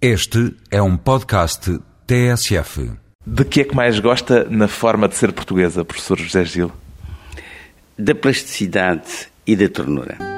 Este é um podcast TSF. De que é que mais gosta na forma de ser portuguesa, professor José Gil? Da plasticidade e da ternura.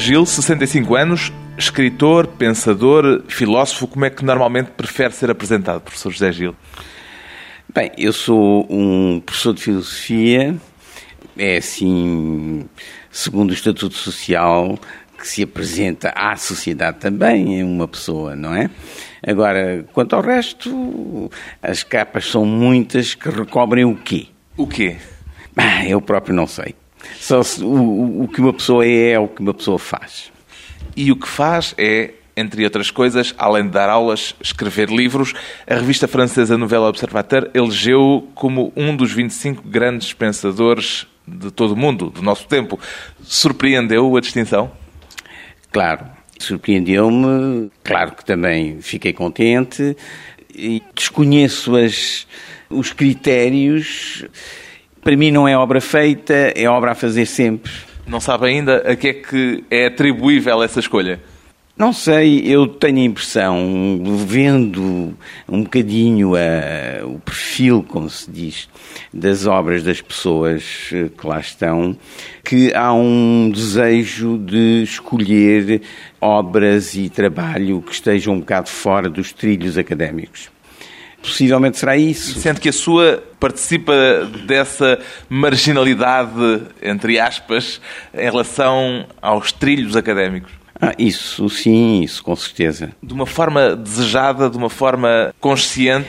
Gil, 65 anos, escritor, pensador, filósofo. Como é que normalmente prefere ser apresentado, professor José Gil? Bem, eu sou um professor de filosofia, é assim, segundo o Estatuto Social, que se apresenta à sociedade também, é uma pessoa, não é? Agora, quanto ao resto, as capas são muitas que recobrem o quê? O quê? Ah, eu próprio não sei. Só se, o, o que uma pessoa é, é o que uma pessoa faz. E o que faz é, entre outras coisas, além de dar aulas, escrever livros, a revista francesa Novela Observateur elegeu como um dos 25 grandes pensadores de todo o mundo, do nosso tempo. Surpreendeu a distinção? Claro, surpreendeu-me. Claro que também fiquei contente. E desconheço as, os critérios para mim não é obra feita, é obra a fazer sempre. Não sabe ainda a que é que é atribuível essa escolha? Não sei, eu tenho a impressão, vendo um bocadinho a, o perfil, como se diz, das obras das pessoas que lá estão, que há um desejo de escolher obras e trabalho que estejam um bocado fora dos trilhos académicos. Possivelmente será isso. Sente que a sua participa dessa marginalidade, entre aspas, em relação aos trilhos académicos? Ah, isso sim, isso com certeza. De uma forma desejada, de uma forma consciente?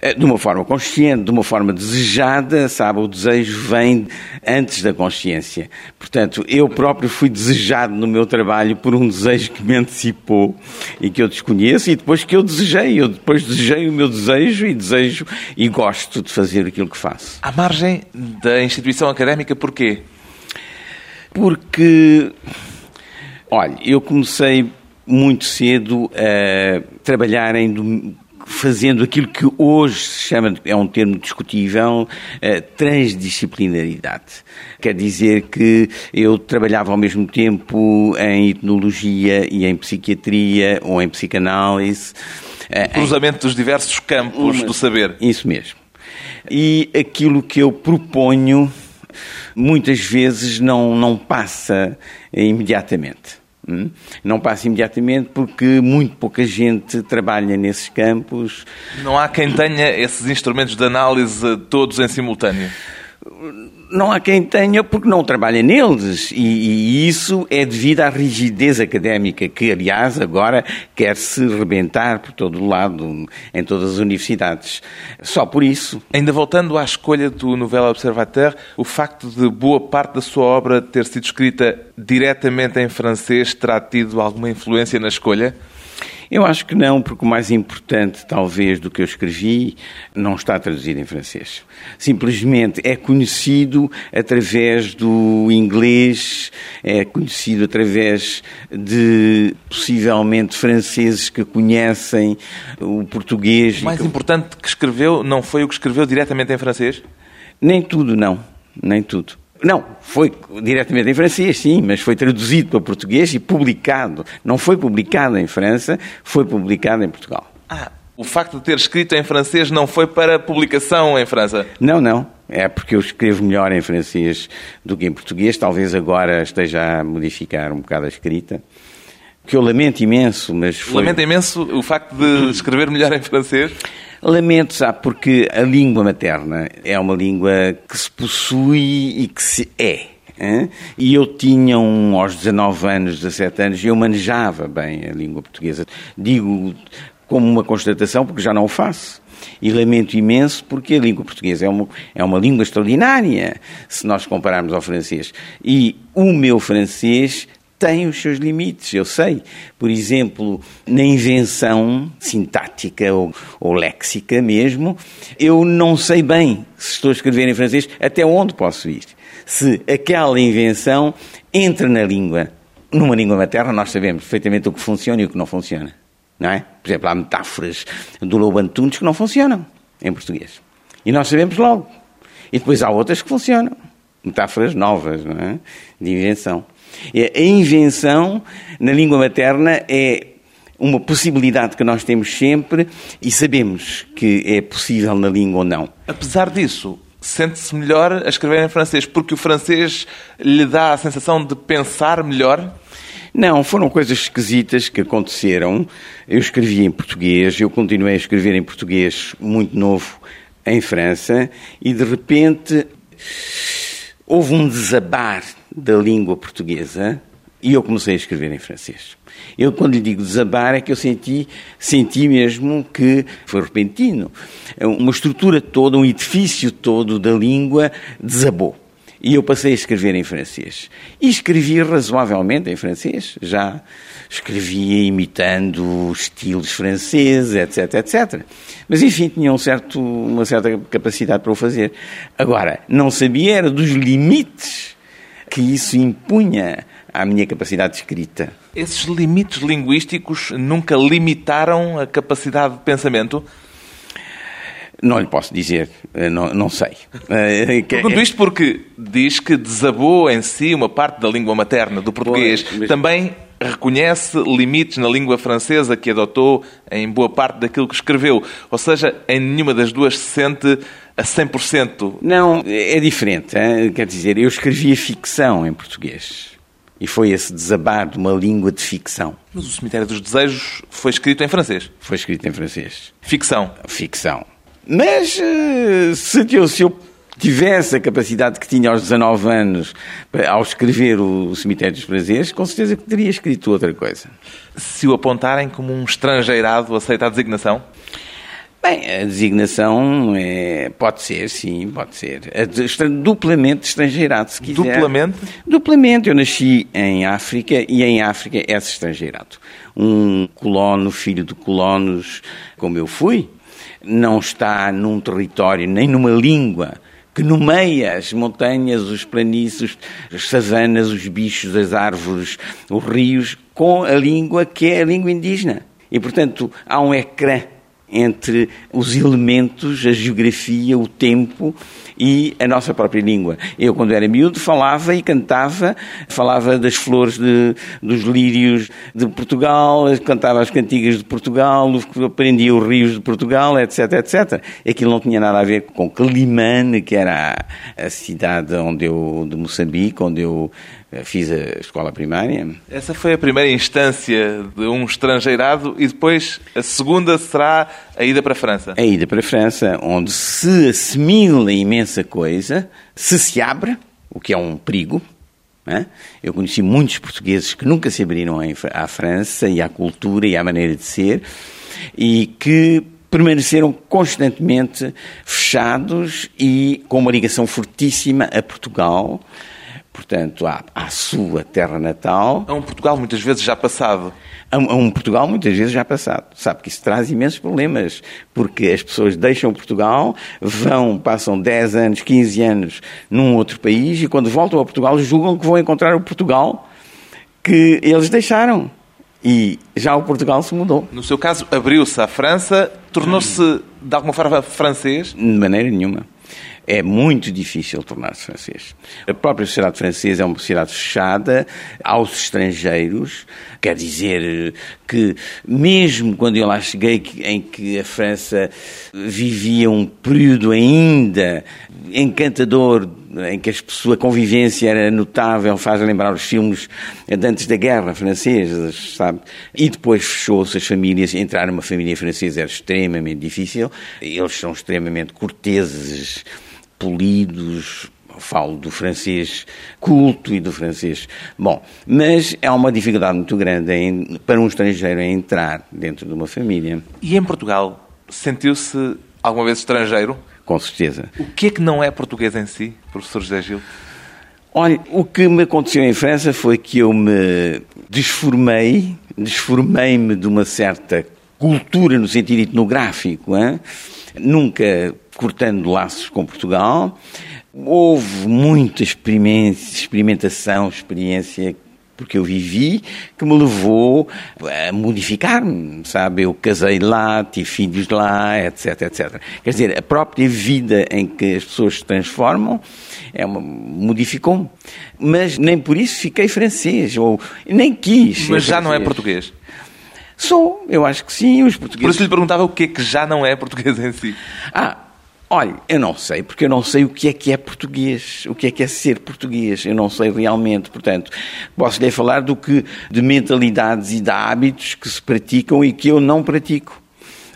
Eh, de uma forma consciente, de uma forma desejada, sabe? O desejo vem antes da consciência. Portanto, eu próprio fui desejado no meu trabalho por um desejo que me antecipou e que eu desconheço e depois que eu desejei. Eu depois desejei o meu desejo e desejo e gosto de fazer aquilo que faço. À margem da instituição académica, porquê? Porque, olha, eu comecei muito cedo a trabalhar em fazendo aquilo que hoje se chama, é um termo discutível, transdisciplinaridade. Quer dizer que eu trabalhava ao mesmo tempo em etnologia e em psiquiatria ou em psicanálise. O cruzamento em... dos diversos campos Uma... do saber. Isso mesmo. E aquilo que eu proponho muitas vezes não, não passa imediatamente. Hum? Não passa imediatamente porque muito pouca gente trabalha nesses campos. Não há quem tenha esses instrumentos de análise todos em simultâneo? Não há quem tenha porque não trabalha neles. E, e, isso é devido à rigidez académica, que, aliás, agora quer-se rebentar por todo o lado, em todas as universidades. Só por isso. Ainda voltando à escolha do Novela Observateur, o facto de boa parte da sua obra ter sido escrita diretamente em francês terá tido alguma influência na escolha? Eu acho que não, porque o mais importante, talvez, do que eu escrevi não está traduzido em francês. Simplesmente é conhecido através do inglês, é conhecido através de, possivelmente, franceses que conhecem o português. O mais que... importante que escreveu não foi o que escreveu diretamente em francês? Nem tudo, não. Nem tudo. Não, foi diretamente em francês, sim, mas foi traduzido para português e publicado. Não foi publicado em França, foi publicado em Portugal. Ah, o facto de ter escrito em francês não foi para publicação em França? Não, não. É porque eu escrevo melhor em francês do que em português. Talvez agora esteja a modificar um bocado a escrita. Que eu lamento imenso, mas foi... Lamento imenso o facto de escrever melhor em francês? Lamento, sabe, porque a língua materna é uma língua que se possui e que se é. Hein? E eu tinha, um, aos 19 anos, 17 anos, eu manejava bem a língua portuguesa. Digo como uma constatação, porque já não o faço. e lamento imenso porque a língua portuguesa é uma, é uma língua extraordinária, se nós compararmos ao francês. E o meu francês tem os seus limites, eu sei. Por exemplo, na invenção sintática ou, ou, léxica mesmo, eu não sei bem, se estou a escrever em francês, até onde posso ir. Se aquela invenção entra na língua. Numa língua materna, nós sabemos perfeitamente o que funciona e o que não funciona. Não é? Por exemplo, há metáforas do Lobo Antunes que não funcionam em português. E nós sabemos logo. E depois há outras que funcionam. Metáforas novas, não é? De invenção. A invenção na língua materna é uma possibilidade que nós temos sempre e sabemos que é possível na língua ou não. Apesar disso, sente-se melhor a escrever em francês porque o francês lhe dá a sensação de pensar melhor? Não, foram coisas esquisitas que aconteceram. Eu escrevi em português, eu continuei a escrever em português muito novo em França e de repente houve um desabar da língua portuguesa e eu comecei a escrever em francês. Eu, quando lhe digo desabar, é que eu senti, senti mesmo que foi repentino. Uma estrutura toda, um edifício todo da língua desabou. E eu passei a escrever em francês. E escrevi razoavelmente em francês, já escrevia imitando estilos franceses, etc, etc. Mas, enfim, tinha um certo, uma certa capacidade para o fazer. Agora, não sabia era dos limites que isso impunha à minha capacidade de escrita. Esses limites linguísticos nunca limitaram a capacidade de pensamento? Não lhe posso dizer, eh, não, não sei. Eh, Pergunto isto porque diz que desabou em si uma parte da língua materna do português. Pois, mas... Também reconhece limites na língua francesa que adotou em boa parte daquilo que escreveu. Ou seja, em nenhuma das duas se sente a 100%. Não, é diferente. Hein? Quer dizer, eu escrevia ficção em português. E foi esse desabar de uma língua de ficção. Mas o Cemitério dos Desejos foi escrito em francês? Foi escrito em francês. Ficção? Ficção. Mas eh, se eu, se eu tivesse a capacidade que tinha aos 19 anos ao escrever o Cemitério dos Prazeres, com certeza que teria escrito outra coisa. Se o apontarem como um estrangeirado, aceita a designação? Bem, a designação é, pode ser, sim, pode ser. duplamente estrangeirado, se quiser. Duplamente? Duplamente. Eu nasci em África e em África é-se estrangeirado. Um colono, filho de colonos, como eu fui, não está num território nem numa língua que nomeia as montanhas, os planícies, as savanas, os bichos, as árvores, os rios, com a língua que é a língua indígena. E, portanto, há um ecrã entre os elementos, a geografia, o tempo e a nossa própria língua. Eu, quando era miúdo, falava e cantava, falava das flores de, dos lírios de Portugal, cantava as cantigas de Portugal, aprendia os rios de Portugal, etc, etc. Aquilo não tinha nada a ver com Climane, que era a, a cidade onde eu, de Moçambique, onde eu fiz a escola primária. Essa foi a primeira instância de um estrangeirado e depois a segunda será a ida para a França. A ida para a França, onde se assimila imensa coisa, se se abre, o que é um perigo. É? Eu conheci muitos portugueses que nunca se abriram à França e à cultura e à maneira de ser e que permaneceram constantemente fechados e com uma ligação fortíssima a Portugal portanto, à, à sua terra natal. A um Portugal muitas vezes já passado. A, a um Portugal muitas vezes já passado. Sabe que isso traz imensos problemas, porque as pessoas deixam Portugal, vão, passam 10 anos, 15 anos num outro país e quando voltam a Portugal julgam que vão encontrar o Portugal que eles deixaram. E já o Portugal se mudou. No seu caso, abriu-se à França, tornou-se de alguma forma francês? De maneira nenhuma é muito difícil tornar-se francês. A própria sociedade francesa é uma sociedade fechada aos estrangeiros, quer dizer que, mesmo quando eu lá cheguei, em que a França vivia um período ainda encantador, em que a convivência era notável, faz lembrar os filmes de antes da guerra franceses, sabe? E depois fechou-se as famílias, entrar numa família francesa era extremamente difícil, eles são extremamente corteses, polidos, falo do francês culto e do francês. Bom, mas é uma dificuldade muito grande em, para um estrangeiro entrar dentro de uma família. E em Portugal, sentiu-se Alguma vez estrangeiro? Com certeza. O que é que não é português em si, professor José Gil? Olha, o que me aconteceu em França foi que eu me desformei, desformei-me de uma certa cultura no sentido etnográfico, hein? nunca cortando laços com Portugal. Houve muita experimentação, experiência porque eu vivi, que me levou a modificar-me, sabe? Eu casei lá, tive filhos lá, etc, etc. Quer dizer, a própria vida em que as pessoas se transformam é uma, modificou-me. Mas nem por isso fiquei francês, ou nem quis. Mas já francês. não é português? Sou, eu acho que sim, os portugueses... Por isso lhe perguntava o que é que já não é português em si. Ah, Olha, eu não sei, porque eu não sei o que é que é português, o que é que é ser português, eu não sei realmente, portanto, posso lhe falar do que de mentalidades e de hábitos que se praticam e que eu não pratico.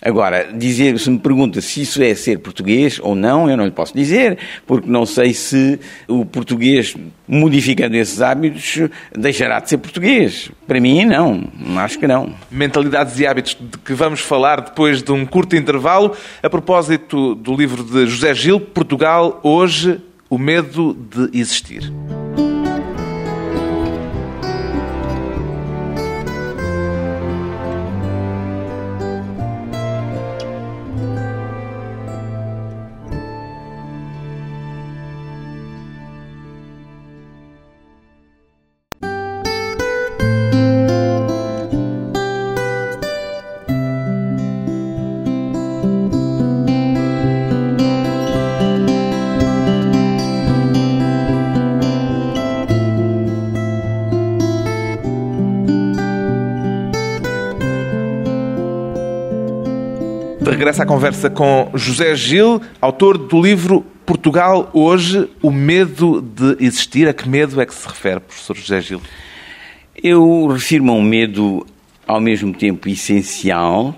Agora, dizer, se me pergunta se isso é ser português ou não, eu não lhe posso dizer, porque não sei se o português, modificando esses hábitos, deixará de ser português. Para mim, não. Acho que não. Mentalidades e hábitos de que vamos falar depois de um curto intervalo, a propósito do livro de José Gil, Portugal, hoje, o medo de existir. Regressa à conversa com José Gil, autor do livro Portugal Hoje, o medo de existir. A que medo é que se refere, professor José Gil? Eu refiro-me a um medo ao mesmo tempo essencial,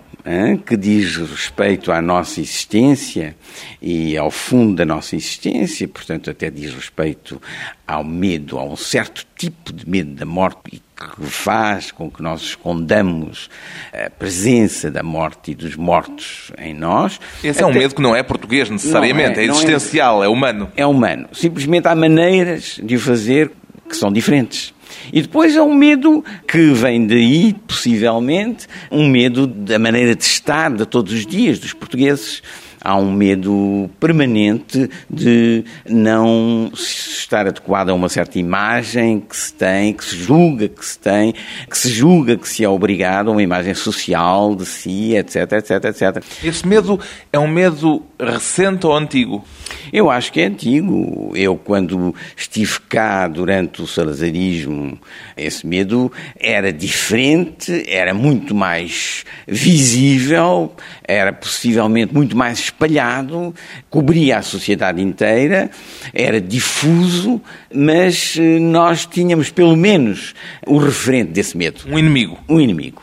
que diz respeito à nossa existência e ao fundo da nossa existência, portanto, até diz respeito ao medo, a um certo tipo de medo da morte e que faz com que nós escondamos a presença da morte e dos mortos em nós. Esse Até... é um medo que não é português necessariamente, é, é, existencial, é... é humano. É humano. Simplesmente há maneiras de o fazer que são diferentes. E depois é um medo que vem daí, possivelmente, um medo da maneira de estar de todos os dias dos portugueses há um medo permanente de não estar adequado a uma certa imagem que se tem, que se julga que se tem, que se julga que se é obrigado a uma imagem social de si, etc, etc, etc. Esse medo é um medo recente ou antigo? Eu acho que é antigo. Eu, quando estive cá durante o salazarismo, esse medo era diferente, era muito mais visível, era possivelmente muito mais espalhado, cobria a sociedade inteira, era difuso, mas eh, nós tínhamos pelo menos o referente desse medo. Um inimigo. Um inimigo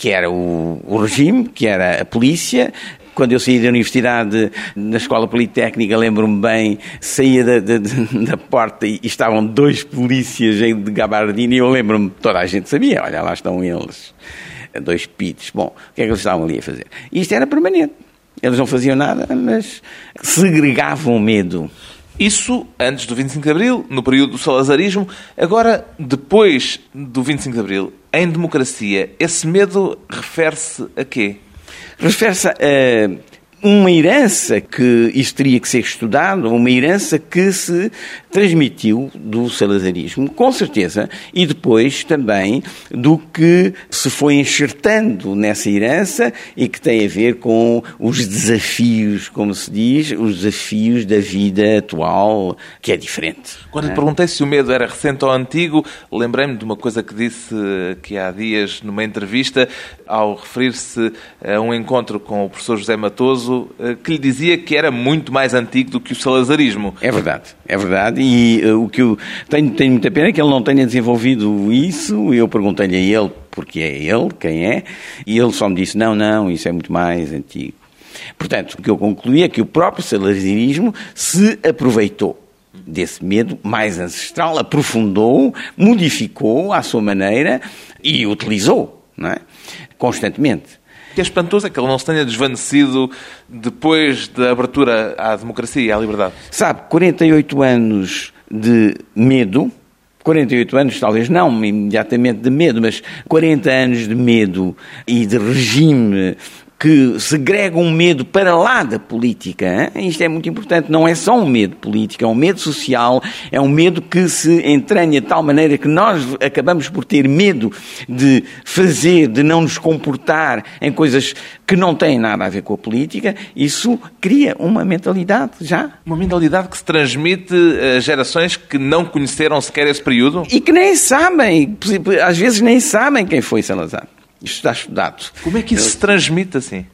que era o, o, regime, que era a polícia, quando eu saí da universidade, na escola politécnica, lembro-me bem, saía da, da, da, porta e estavam dois polícias de gabardina e eu lembro-me, toda a gente sabia, olha, lá estão eles, dois pitos. Bom, o que é que eles estavam ali a fazer? Isto era permanente. Eles não faziam nada, mas segregavam medo. Isso antes do 25 de Abril, no período do salazarismo. Agora, depois do 25 de Abril, em democracia, esse medo refere-se a quê? Refere-se a uma herança que isso teria que ser estudado, uma herança que se transmitiu do salazarismo, com certeza, e depois também do que se foi enxertando nessa herança e que tem a ver com os desafios, como se diz, os desafios da vida atual, que é diferente. Quando lhe perguntei se o medo era recente ou antigo, lembrei-me de uma coisa que disse que há dias numa entrevista, ao referir-se a um encontro com o professor José Matoso, eh, que lhe dizia que era muito mais antigo do que o salazarismo. É verdade, é verdade. E uh, o que eu tenho, tenho muita pena é que ele não tenha desenvolvido isso. Eu perguntei-lhe a ele, porque é ele, quem é, e ele só me disse: não, não, isso é muito mais antigo. Portanto, o que eu concluí é que o próprio salazarismo se aproveitou desse medo mais ancestral, aprofundou, modificou à sua maneira e utilizou, não é? Constantemente. O que é espantoso é que ele não se tenha desvanecido depois da abertura à democracia e à liberdade. Sabe, 48 anos de medo, 48 anos, talvez não imediatamente de medo, mas 40 anos de medo e de regime que segrega um medo para lá da política. Hein? Isto é muito importante. Não é só um medo político, é um medo social, é um medo que se entranha de tal maneira que nós acabamos por ter medo de fazer, de não nos comportar em coisas que não têm nada a ver com a política. Isso cria uma mentalidade já. Uma mentalidade que se transmite a gerações que não conheceram sequer esse período? E que nem sabem, às vezes nem sabem quem foi Salazar. Isto está estudado. Como é que isso se transmite assim?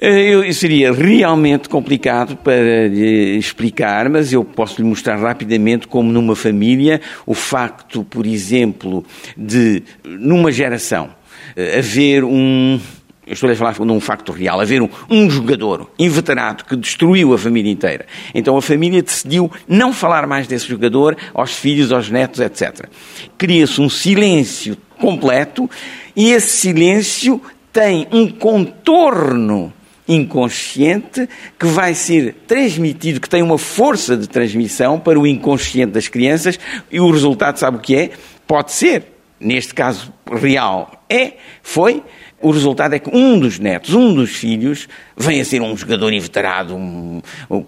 Eh, eu, seria realmente complicado para lhe explicar, mas eu posso lhe mostrar rapidamente como numa família o facto, por exemplo, de numa geração eh, haver um eu estou a falar de um facto real, haver um, um, jogador inveterado que destruiu a família inteira. Então a família decidiu não falar mais desse jogador aos filhos, aos netos, etc. Cria-se um silêncio completo e esse silêncio tem um contorno inconsciente que vai ser transmitido, que tem uma força de transmissão para o inconsciente das crianças e o resultado sabe o que é? Pode ser, neste caso real, é, foi, o resultado é que um dos netos, um dos filhos, vem a ser um jogador inveterado, um,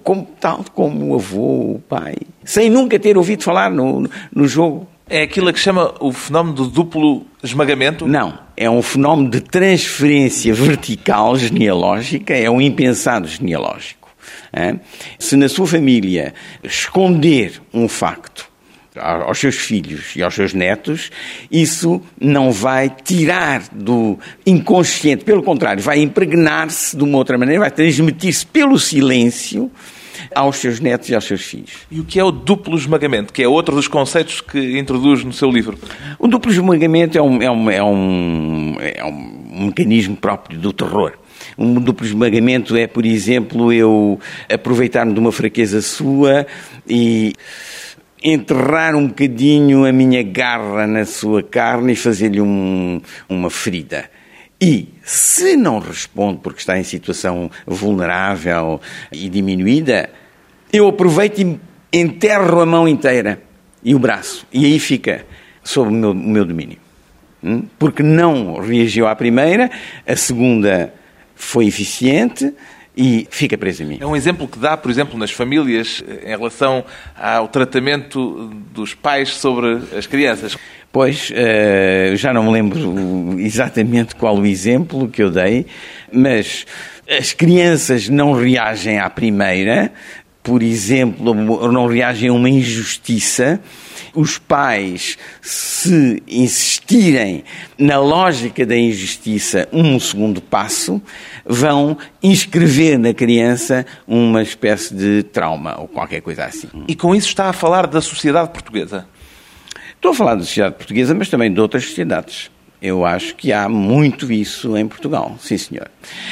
como, tal como o avô, o pai, sem nunca ter ouvido falar no, no jogo. É aquilo que chama o fenómeno do duplo esmagamento? Não. É um fenómeno de transferência vertical genealógica, é um impensado genealógico. Se na sua família esconder um facto aos seus filhos e aos seus netos, isso não vai tirar do inconsciente, pelo contrário, vai impregnar-se de uma outra maneira, vai transmitir-se pelo silêncio aos seus netos e aos seus filhos. E o que é o duplo esmagamento, que é outro dos conceitos que introduz no seu livro? O duplo esmagamento é um, é um, é um, é um mecanismo próprio do terror. Um duplo esmagamento é, por exemplo, eu aproveitar-me de uma fraqueza sua e enterrar um bocadinho a minha garra na sua carne e fazer-lhe um, uma ferida. E, se não responde porque está em situação vulnerável e diminuída, eu aproveito e enterro a mão inteira e o braço. E aí fica sob o meu, meu domínio. Hum? Porque não reagiu à primeira, a segunda foi eficiente, e fica preso a mim. É um exemplo que dá, por exemplo, nas famílias em relação ao tratamento dos pais sobre as crianças. Pois, uh, já não me lembro exatamente qual o exemplo que eu dei, mas as crianças não reagem à primeira, por exemplo, não reagem a uma injustiça, os pais, se insistirem na lógica da injustiça um segundo passo, vão inscrever na criança uma espécie de trauma ou qualquer coisa assim. E com isso está a falar da sociedade portuguesa? Estou a falar da sociedade portuguesa, mas também de outras sociedades. Eu acho que há muito isso em Portugal, sim senhor.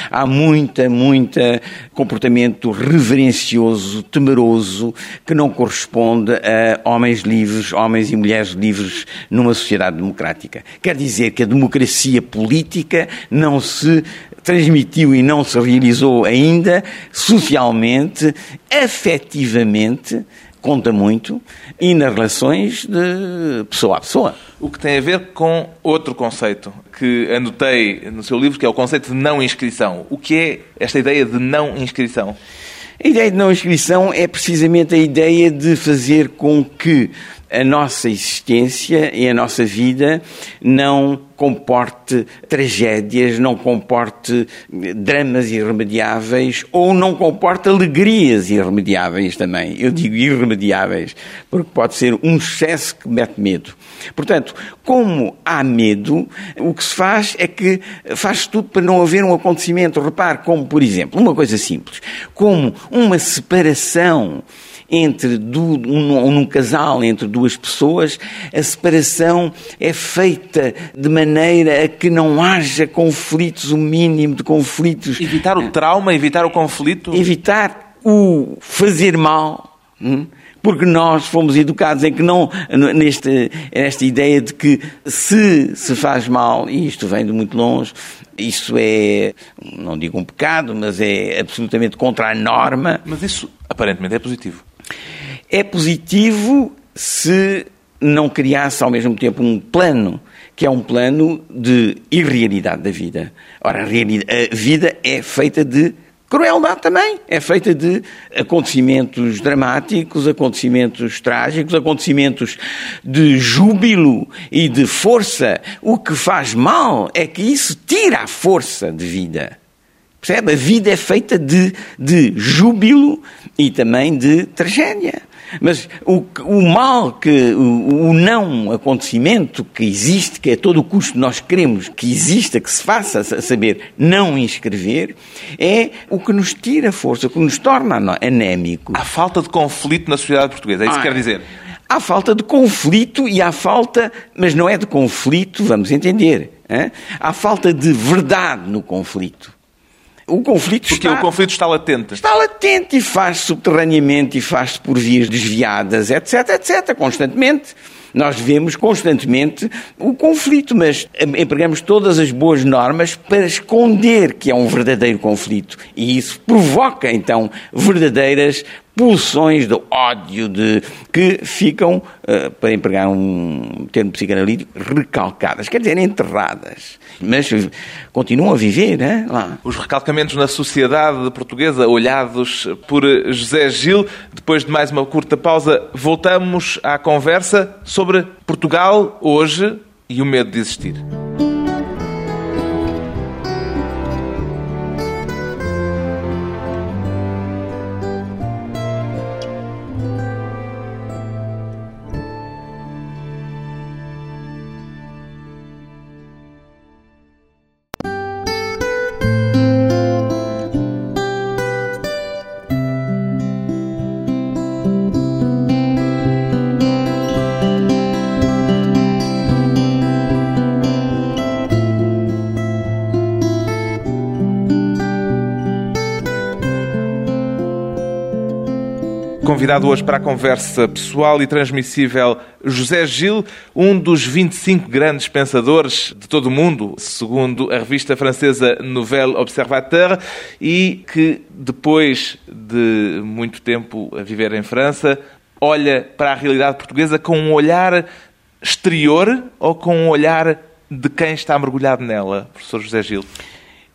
Há muita, muita comportamento reverencioso, temeroso, que não corresponde a homens livres, homens e mulheres livres numa sociedade democrática. Quer dizer que a democracia política não se transmitiu e não se realizou ainda socialmente, afetivamente, conta muito, e nas relações de pessoa a pessoa. O que tem a ver com outro conceito que anotei no seu livro, que é o conceito de não inscrição. O que é esta ideia de não inscrição? A ideia de não inscrição é precisamente a ideia de fazer com que a nossa existência e a nossa vida não comporte tragédias, não comporte dramas irremediáveis ou não comporte alegrias irremediáveis também. Eu digo irremediáveis porque pode ser um excesso que mete medo. Portanto, como há medo, o que se faz é que faz tudo para não haver um acontecimento. Repare, como por exemplo, uma coisa simples, como uma separação entre du, um, num casal entre duas pessoas, a separação é feita de maneira a que não haja conflitos, o mínimo de conflitos. Evitar o trauma, evitar o conflito. Evitar o fazer mal. Hum? porque nós fomos educados em que não, neste, nesta ideia de que se se faz mal, e isto vem de muito longe, Isso é, não digo um pecado, mas é absolutamente contra a norma. Mas isso aparentemente é positivo. É positivo se não criasse ao mesmo tempo um plano, que é um plano de irrealidade da vida. Ora, a, vida é feita de crueldade também. É feita de acontecimentos dramáticos, acontecimentos trágicos, acontecimentos de júbilo e de força. O que faz mal é que isso tira a força de vida. Percebe? A vida é feita de, de júbilo e também de tragédia. Mas o, o mal que, o, o, não acontecimento que existe, que é todo o custo que nós queremos que exista, que se faça, a saber, não inscrever, é o que nos tira força, o que nos torna anémico. Há falta de conflito na sociedade portuguesa, é isso ah, que quer dizer? Há falta de conflito e há falta, mas não é de conflito, vamos entender. Hein? Há falta de verdade no conflito o conflito Porque está... o conflito está latente. Está latente e faz subterraneamente e faz-se por vias desviadas, etc, etc, constantemente. Nós vemos constantemente o conflito, mas empregamos todas as boas normas para esconder que é um verdadeiro conflito. E isso provoca, então, verdadeiras pulsões de ódio de, que ficam, uh, para empregar um termo psicanalítico, recalcadas, quer dizer, enterradas. Mas continuam a viver, né? lá. Os recalcamentos na sociedade portuguesa, olhados por José Gil. Depois de mais uma curta pausa, voltamos à conversa sobre Portugal hoje e o medo de existir. Convidado hoje para a conversa pessoal e transmissível José Gil, um dos 25 grandes pensadores de todo o mundo, segundo a revista francesa Nouvelle Observateur, e que depois de muito tempo a viver em França, olha para a realidade portuguesa com um olhar exterior ou com um olhar de quem está mergulhado nela, professor José Gil?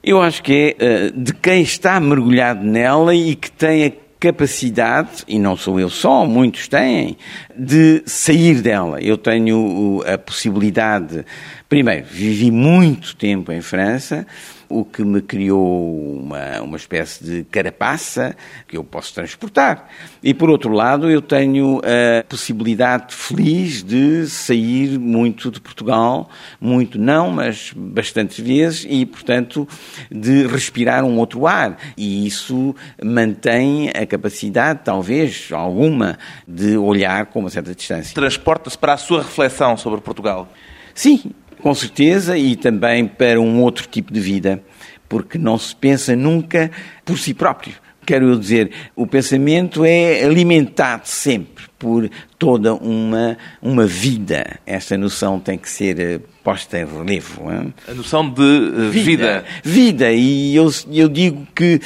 Eu acho que é eh, de quem está mergulhado nela e que tem a capacidade, e não sou eu só, muitos têm, de sair dela. Eu tenho a possibilidade. Primeiro, vivi muito tempo em França, o que me criou uma, uma espécie de carapaça que eu posso transportar. E, por outro lado, eu tenho a possibilidade feliz de sair muito de Portugal, muito não, mas bastantes vezes, e, portanto, de respirar um outro ar. E isso mantém a capacidade, talvez, alguma, de olhar com uma certa distância. Transporta-se para a sua reflexão sobre Portugal? Sim, com certeza, e também para um outro tipo de vida, porque não se pensa nunca por si próprio. Quero dizer, o pensamento é alimentado sempre por toda uma, uma vida. Esta noção tem que ser eh, posta em relevo. Hein? A noção de uh, vida. Vida, vida. e eu, eu digo que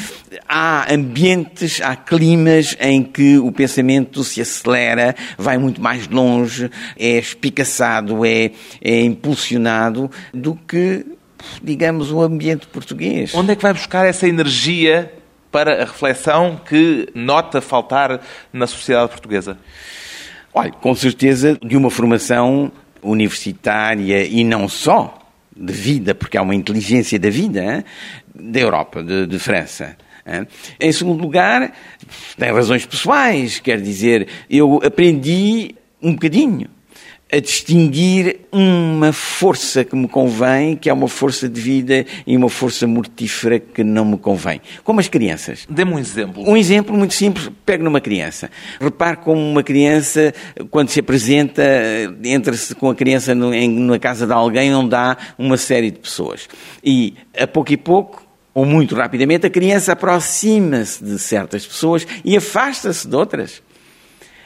há ambientes, há climas em que o pensamento se acelera, vai muito mais longe, é espicaçado, é, é impulsionado do que, digamos, o ambiente português. Onde é que vai buscar essa energia para a reflexão que nota faltar na sociedade portuguesa? Olha, com certeza de uma formação universitária e não só de vida, porque há uma inteligência da vida hein? da Europa, de, de França. Em segundo lugar, tem razões pessoais, quer dizer, eu aprendi um bocadinho a distinguir uma força que me convém, que é uma força de vida, e uma força mortífera que não me convém. Como as crianças. Dê-me um exemplo. Um exemplo muito simples. Pego numa criança. Repare como uma criança, quando se apresenta, entra-se com a criança na casa de alguém onde há uma série de pessoas. E, a pouco e pouco, ou muito rapidamente, a criança aproxima-se de certas pessoas e afasta-se de outras.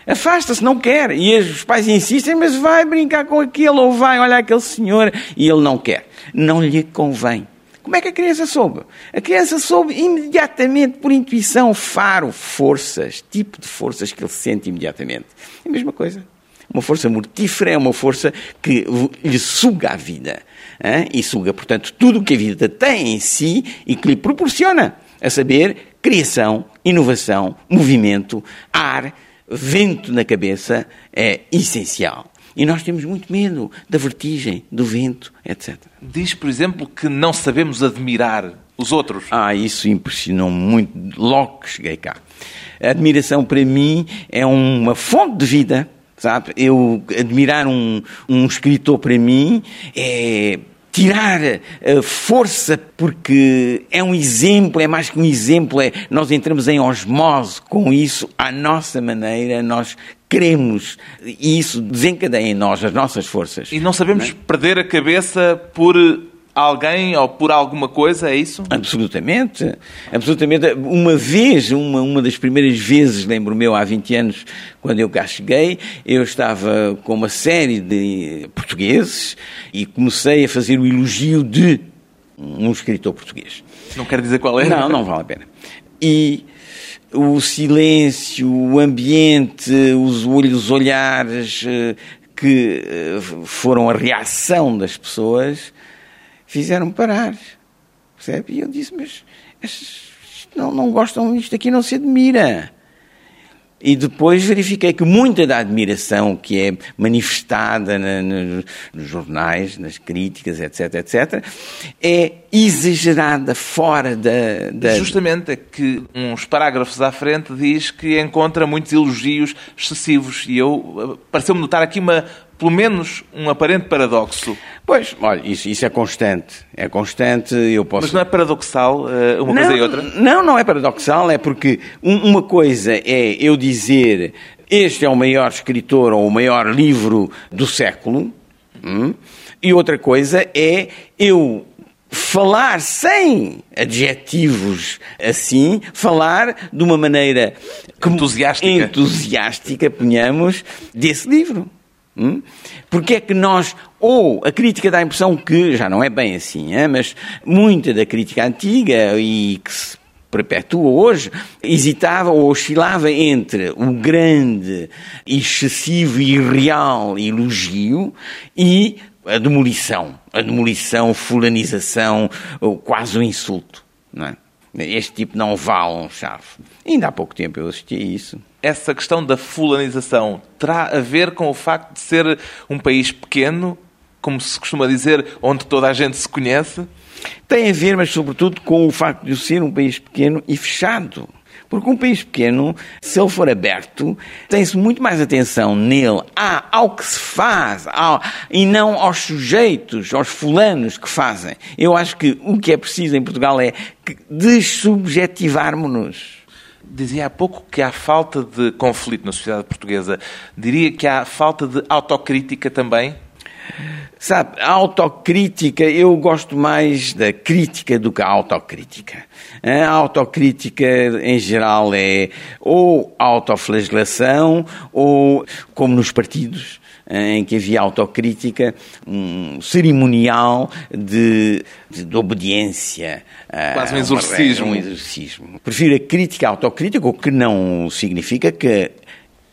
Afasta-se, não quer. E os pais insistem, mas vai brincar com aquele, ou vai olhar aquele senhor, e ele não quer. Não lhe convém. Como é que a criança soube? A criança soube imediatamente, por intuição, faro, forças, tipo de forças que ele sente imediatamente. É a mesma coisa. Uma força mortífera é uma força que lhe suga a vida. Hein? E suga, portanto, tudo o que a vida tem em si e que lhe proporciona. A saber, criação, inovação, movimento, ar, vento na cabeça é essencial. E nós temos muito medo da vertigem, do vento, etc. Diz, por exemplo, que não sabemos admirar os outros. Ah, isso impressionou muito logo que cheguei cá. A admiração para mim é uma fonte de vida, sabe? Eu admirar um, um escritor para mim é tirar a força, porque é um exemplo, é mais que um exemplo, é, nós entramos em osmose com isso, à nossa maneira, nós queremos, e isso desencadeia em nós as nossas forças. E não sabemos não é? perder a cabeça por alguém ou por alguma coisa, é isso? Absolutamente. Absolutamente. Uma vez, uma, uma das primeiras vezes, lembro-me há 20 anos, quando eu cá cheguei, eu estava com uma série de portugueses e comecei a fazer o elogio de um escritor português. Não quero dizer qual é? Não, não vale a pena. E o silêncio, o ambiente, os olhos, os olhares eh, que eh, foram a reação das pessoas fizeram-me parar. Percebe? E eu disse, mas não, não gostam, isto aqui não se admira. E depois verifiquei que muita da admiração que é manifestada na, na, nos jornais, nas críticas, etc., etc., é exagerada fora da, da. Justamente é que uns parágrafos à frente diz que encontra muitos elogios excessivos. E eu pareceu-me notar aqui uma pelo menos um aparente paradoxo. Pois, olha, isso, isso é constante. É constante, eu posso... Mas não é paradoxal eh, uma não, coisa e outra? Não, não é paradoxal, é porque uma coisa é eu dizer este é o maior escritor ou o maior livro do século, hum? e outra coisa é eu falar sem adjetivos assim, falar de uma maneira entusiástica, entusiástica ponhamos, desse livro. Hum? Porque é que nós, ou a crítica dá a impressão que, já não é bem assim, hein? mas muita da crítica antiga e que se perpetua hoje, hesitava ou oscilava entre o grande, excessivo e irreal elogio e a demolição, a demolição, fulanização, quase o insulto. Não é? Este tipo não vale um chave. Ainda há pouco tempo eu assisti a isso essa questão da fulanização terá a ver com o facto de ser um país pequeno, como se costuma dizer, onde toda a gente se conhece? Tem a ver, mas sobretudo com o facto de ser um país pequeno e fechado. Porque um país pequeno, se ele for aberto, tem-se muito mais atenção nele, ao que se faz, ao, e não aos sujeitos, aos fulanos que fazem. Eu acho que o que é preciso em Portugal é desubjetivarmos-nos Dizia há pouco que há falta de conflito na sociedade portuguesa. Diria que há falta de autocrítica também? Sabe, a autocrítica, eu gosto mais da crítica do que a autocrítica. A autocrítica, em geral, é ou autoflagelação, ou, como nos partidos, em que havia autocrítica, um cerimonial de, de, de obediência. Quase um exorcismo. Um exorcismo. Prefiro a crítica autocrítica, o que não significa que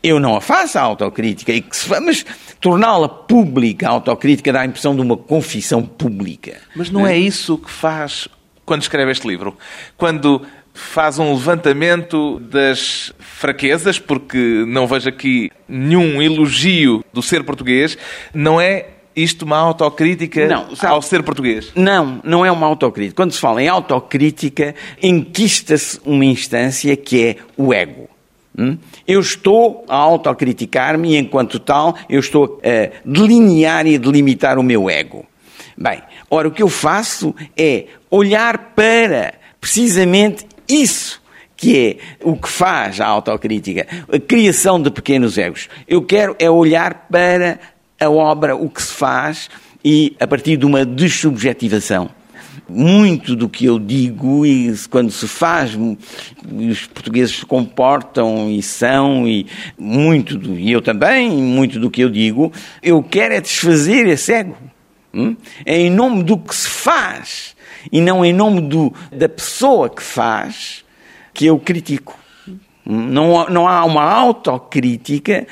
eu não a faço a autocrítica, e que se, mas torná-la pública, a autocrítica, dá a impressão de uma confissão pública. Mas não é, é isso que faz quando escreve este livro? Quando faz um levantamento das fraquezas, porque não vejo aqui nenhum elogio do ser português, não é isto uma autocrítica não, sabe, ao ser português? Não, não é uma autocrítica. Quando se fala em autocrítica, enquista-se uma instância que é o ego. Hum? Eu estou a autocriticar-me e, enquanto tal, eu estou a delinear e a delimitar o meu ego. Bem, ora, o que eu faço é olhar para precisamente isso que é o que faz a autocrítica, a criação de pequenos egos. Eu quero é olhar para a obra, o que se faz e a partir de uma desubjetivação. Muito do que eu digo e quando se faz, os portugueses se comportam e são, e muito, do, e eu também, muito do que eu digo, eu quero é desfazer esse ego. Hum? É em nome do que se faz e não em nome do, da pessoa que faz que eu critico. Não, não há uma autocrítica,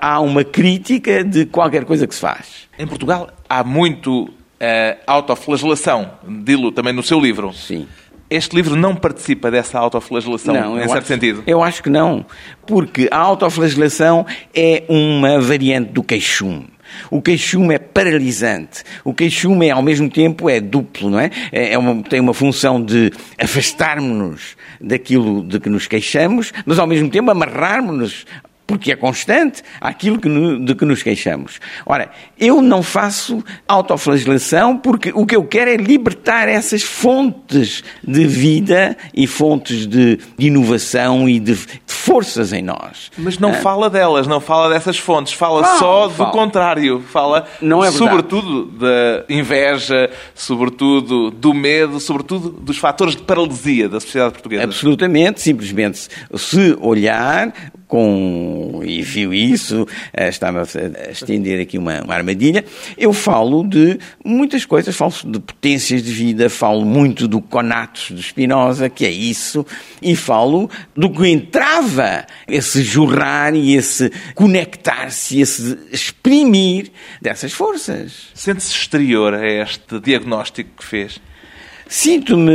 há uma crítica de qualquer coisa que se faz. Em Portugal há muito uh, autoflagelação, dilo também no seu livro. Sim. Este livro não participa dessa autoflagelação, não, em certo acho, sentido? Eu acho que não, porque a autoflagelação é uma variante do queixume. O queixume é paralisante. O queixume, é, ao mesmo tempo, é duplo, não é? é, é uma, tem uma função de afastar-nos daquilo de que nos queixamos, mas ao mesmo tempo amarrarmos-nos porque é constante aquilo que no, de que nos queixamos. Ora, eu não faço autoflagelação porque o que eu quero é libertar essas fontes de vida e fontes de, de inovação e de, de, forças em nós. Mas não ah. fala delas, não fala dessas fontes, fala não, só do fala. contrário. Fala não é sobretudo da inveja, sobretudo do medo, sobretudo dos fatores de paralisia da sociedade portuguesa. Absolutamente, simplesmente se olhar com, e viu isso, eh, estava a estender aqui uma, uma, armadilha. Eu falo de muitas coisas, falo de potências de vida, falo muito do conatos de Spinoza, que é isso, e falo do que entrava esse jorrar e esse conectar-se, esse exprimir dessas forças. Sente-se exterior a este diagnóstico que fez? Sinto-me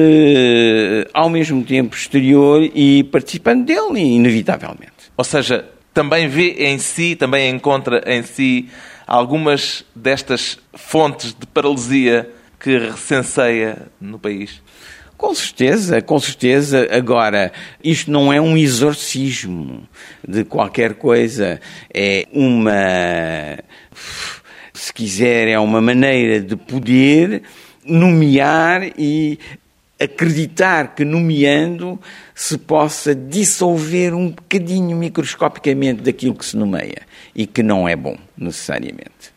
ao mesmo tempo exterior e participando dele, inevitavelmente. Ou seja, também vê em si, também encontra em si algumas destas fontes de paralisia que recenseia no país? Com certeza, com certeza. Agora, isto não é um exorcismo de qualquer coisa. É uma. Se quiser, é uma maneira de poder nomear e acreditar que, nomeando, se possa dissolver um bocadinho microscopicamente daquilo que se nomeia e que não é bom, necessariamente.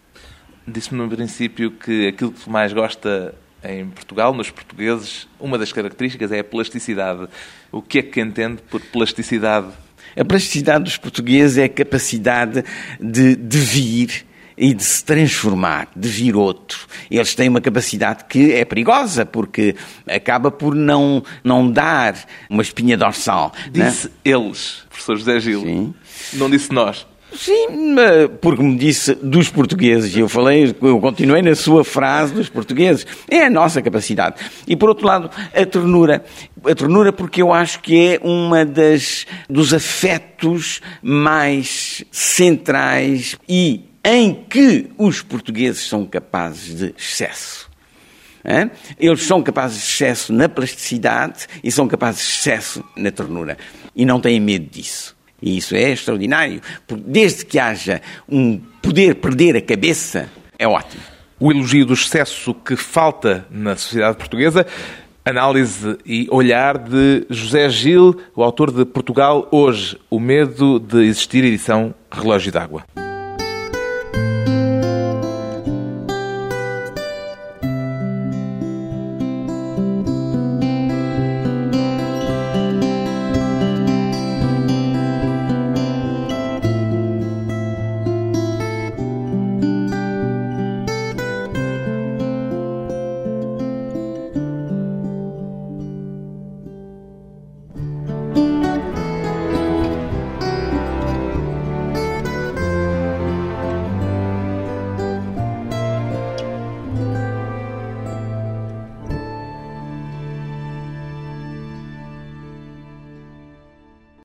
Disse-me no princípio que aquilo que mais gosta em Portugal, nos portugueses, uma das características é a plasticidade. O que é que entende por plasticidade? A plasticidade dos portugueses é a capacidade de, de vir e de se transformar, de vir outro. Eles têm uma capacidade que é perigosa, porque acaba por não, não dar uma espinha dorsal. É? Disse né? eles, professor José Gil. Sim. Não disse nós. Sim, porque me disse dos portugueses, e eu falei, eu continuei na sua frase dos portugueses. É a nossa capacidade. E por outro lado, a ternura. A ternura porque eu acho que é uma das dos afetos mais centrais e em que os portugueses são capazes de excesso. Eles são capazes de excesso na plasticidade e são capazes de excesso na ternura. E não têm medo disso. E isso é extraordinário, porque desde que haja um poder perder a cabeça, é ótimo. O elogio do excesso que falta na sociedade portuguesa, análise e olhar de José Gil, o autor de Portugal Hoje, o medo de existir edição Relógio d'Água.